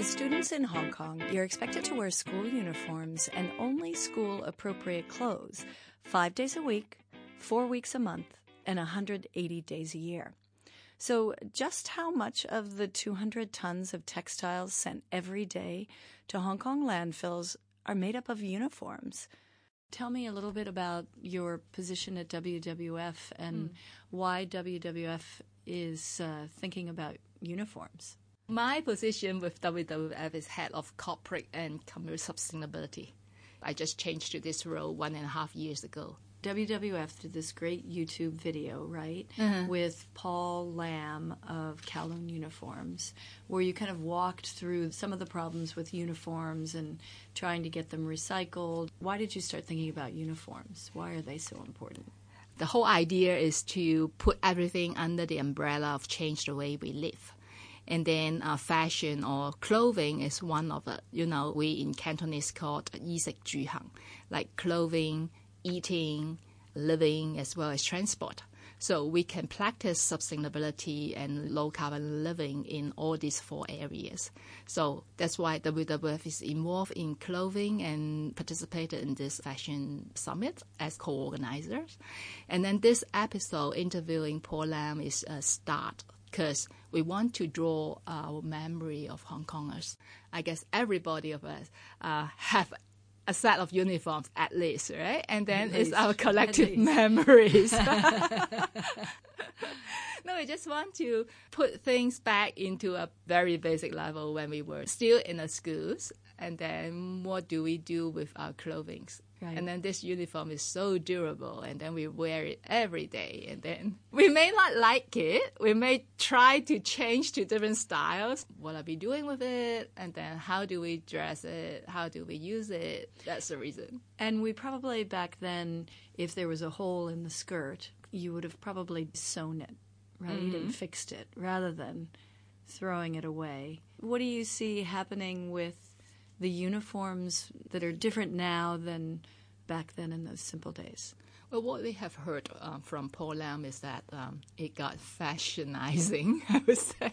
As students in Hong Kong, you're expected to wear school uniforms and only school appropriate clothes five days a week, four weeks a month, and 180 days a year. So, just how much of the 200 tons of textiles sent every day to Hong Kong landfills are made up of uniforms? Tell me a little bit about your position at WWF and mm. why WWF is uh, thinking about uniforms. My position with WWF is head of corporate and commercial sustainability. I just changed to this role one and a half years ago. WWF did this great YouTube video, right, uh-huh. with Paul Lam of Kowloon Uniforms, where you kind of walked through some of the problems with uniforms and trying to get them recycled. Why did you start thinking about uniforms? Why are they so important? The whole idea is to put everything under the umbrella of change the way we live and then uh, fashion or clothing is one of it. You know, we in Cantonese called 衣食住行, like clothing, eating, living, as well as transport. So we can practice sustainability and low carbon living in all these four areas. So that's why WWF is involved in clothing and participated in this fashion summit as co-organizers. And then this episode interviewing Paul Lam is a start because we want to draw our memory of Hong Kongers. I guess everybody of us uh, have a set of uniforms at least, right? And then it's our collective memories. no, we just want to put things back into a very basic level when we were still in the schools. And then what do we do with our clothing? Right. And then this uniform is so durable, and then we wear it every day. And then we may not like it. We may try to change to different styles. What are we doing with it? And then how do we dress it? How do we use it? That's the reason. And we probably back then, if there was a hole in the skirt, you would have probably sewn it, right? Mm-hmm. And fixed it rather than throwing it away. What do you see happening with the uniforms that are different now than back then in those simple days? Well, what we have heard um, from Paul Lam is that um, it got fashionizing, I would say.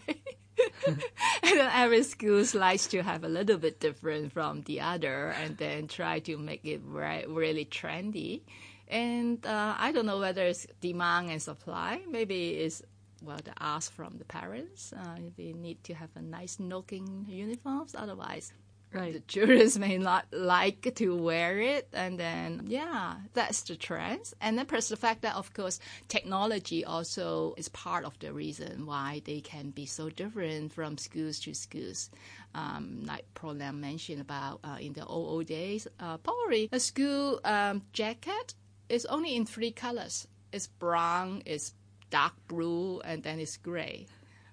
and every school likes to have a little bit different from the other and then try to make it re- really trendy. And uh, I don't know whether it's demand and supply. Maybe it's well, the ask from the parents. Uh, they need to have a nice looking uniforms. Otherwise, Right. The jurors may not like to wear it, and then yeah, that's the trend. And then plus the fact that of course technology also is part of the reason why they can be so different from schools to schools. Um, like Paul mentioned about uh, in the old old days, uh, probably a school um, jacket is only in three colors. It's brown, it's dark blue, and then it's gray.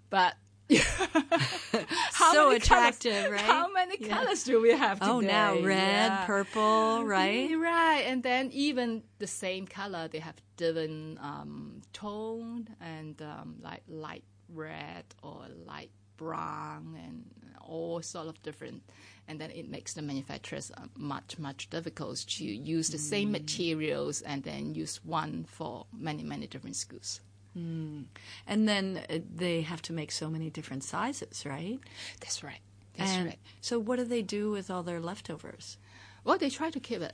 But so attractive, colors, right? How many yeah. colors do we have today? Oh, now red, yeah. purple, right? Right, and then even the same color, they have different um, tone and um, like light red or light brown and all sort of different. And then it makes the manufacturers uh, much much difficult to use the mm. same materials and then use one for many many different schools. Mm. And then uh, they have to make so many different sizes, right? That's right. That's and right. So what do they do with all their leftovers? Well, they try to keep it.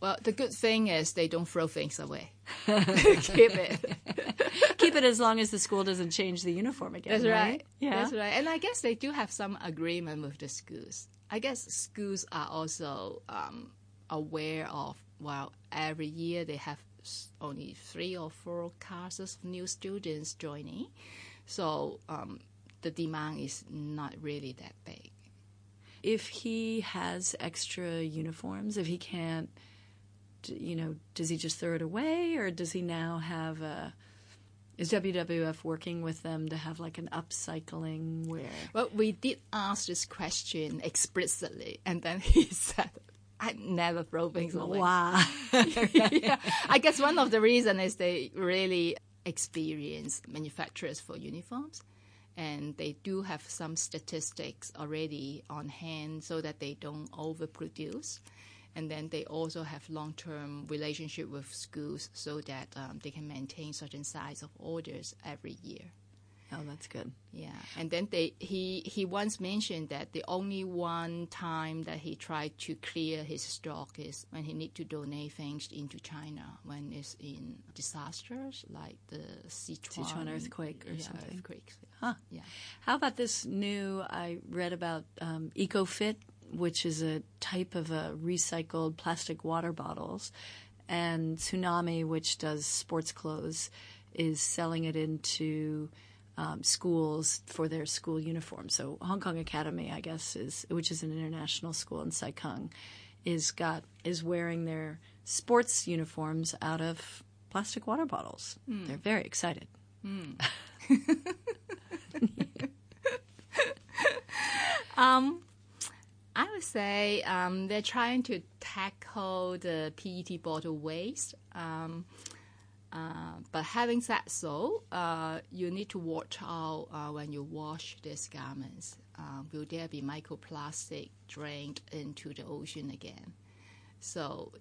Well, the good thing is they don't throw things away. keep it. keep it as long as the school doesn't change the uniform again. That's right. right. Yeah. That's right. And I guess they do have some agreement with the schools. I guess schools are also um, aware of, well, every year they have only three or four classes of new students joining. So um, the demand is not really that big. If he has extra uniforms, if he can't, you know, does he just throw it away or does he now have a. Is WWF working with them to have like an upcycling where? Well, we did ask this question explicitly, and then he said I never throw things away. Wow. yeah. I guess one of the reasons is they really experience manufacturers for uniforms. And they do have some statistics already on hand so that they don't overproduce. And then they also have long-term relationship with schools so that um, they can maintain certain size of orders every year. Oh, that's good. Yeah, and then they he he once mentioned that the only one time that he tried to clear his stock is when he need to donate things into China when it's in disasters like the Sichuan, Sichuan earthquake or yeah, something. Earthquakes. Huh. Yeah. How about this new? I read about um, EcoFit, which is a type of a recycled plastic water bottles, and Tsunami, which does sports clothes, is selling it into um, schools for their school uniforms. So Hong Kong Academy, I guess, is which is an international school in Sai Kung, is got is wearing their sports uniforms out of plastic water bottles. They're very excited. Um, I would say um, they're trying to tackle the PET bottle waste. Um, uh, but having said so, uh, you need to watch out uh, when you wash these garments. Uh, will there be microplastic drained into the ocean again? So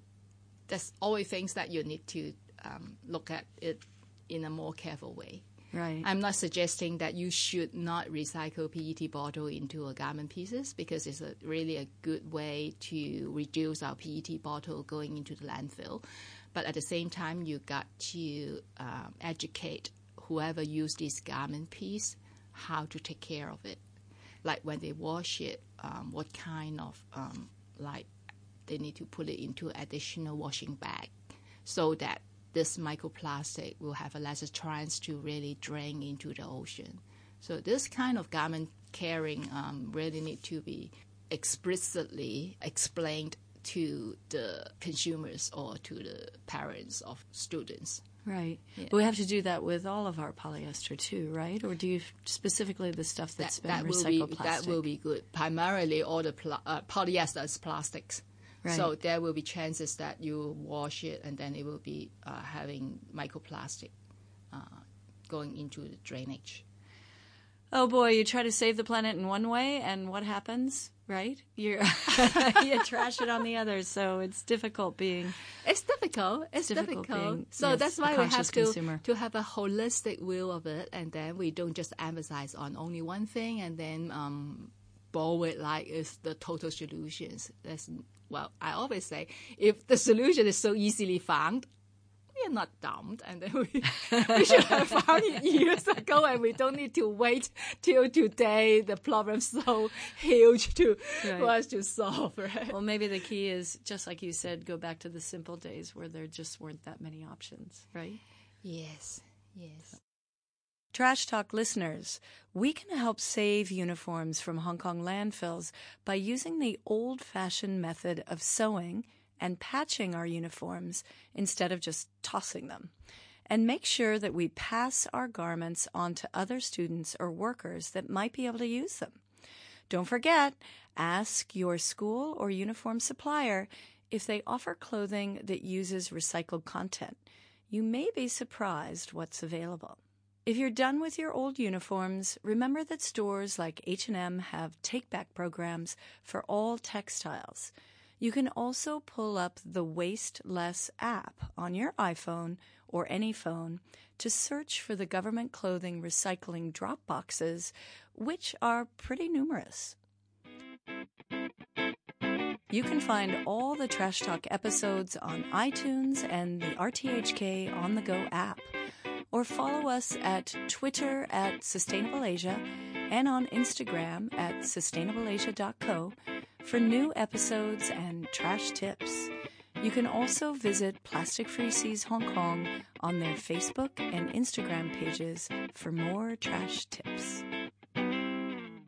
that's always things that you need to um, look at it in a more careful way. Right. I'm not suggesting that you should not recycle PET bottle into a garment pieces because it's a, really a good way to reduce our PET bottle going into the landfill. But at the same time, you got to um, educate whoever use this garment piece how to take care of it. Like when they wash it, um, what kind of um, like they need to put it into additional washing bag so that this microplastic will have a lesser chance to really drain into the ocean. So this kind of garment caring um, really need to be explicitly explained to the consumers or to the parents of students. Right. But we have to do that with all of our polyester too, right? Or do you specifically the stuff that's that, been that will recycled be plastic? that will be good. Primarily, all the pla- uh, polyester is plastics. So there will be chances that you wash it and then it will be uh, having microplastic uh, going into the drainage. oh boy, you try to save the planet in one way, and what happens? Right? You you trash it on the other, so it's difficult being. It's difficult. It's, difficult difficult. being, so yes, that's why we have to to have a holistic view of it, and then we don't just emphasize on only one thing, and then um, it like is the total solutions. That's well, I always say if the solution is so easily found. We are not dumb, and then we, we should have found it years ago, and we don't need to wait till today. The problem's so huge to Right. for us to solve, right? Well, maybe the key is just like you said, go back to the simple days where there just weren't that many options, right? Yes, yes. Trash Talk listeners, we can help save uniforms from Hong Kong landfills by using the old fashioned method of sewing and patching our uniforms instead of just tossing them. And make sure that we pass our garments on to other students or workers that might be able to use them. Don't forget, ask your school or uniform supplier if they offer clothing that uses recycled content. You may be surprised what's available. If you're done with your old uniforms, remember that stores like H&M have take-back programs for all textiles. You can also pull up the Waste Less app on your iPhone or any phone to search for the government clothing recycling drop boxes, which are pretty numerous. You can find all the Trash Talk episodes on iTunes and the RTHK On the Go app, or follow us at Twitter at Sustainable Asia and on Instagram at sustainableasia.co for new episodes and trash tips. You can also visit Plastic Free Seas Hong Kong on their Facebook and Instagram pages for more trash tips.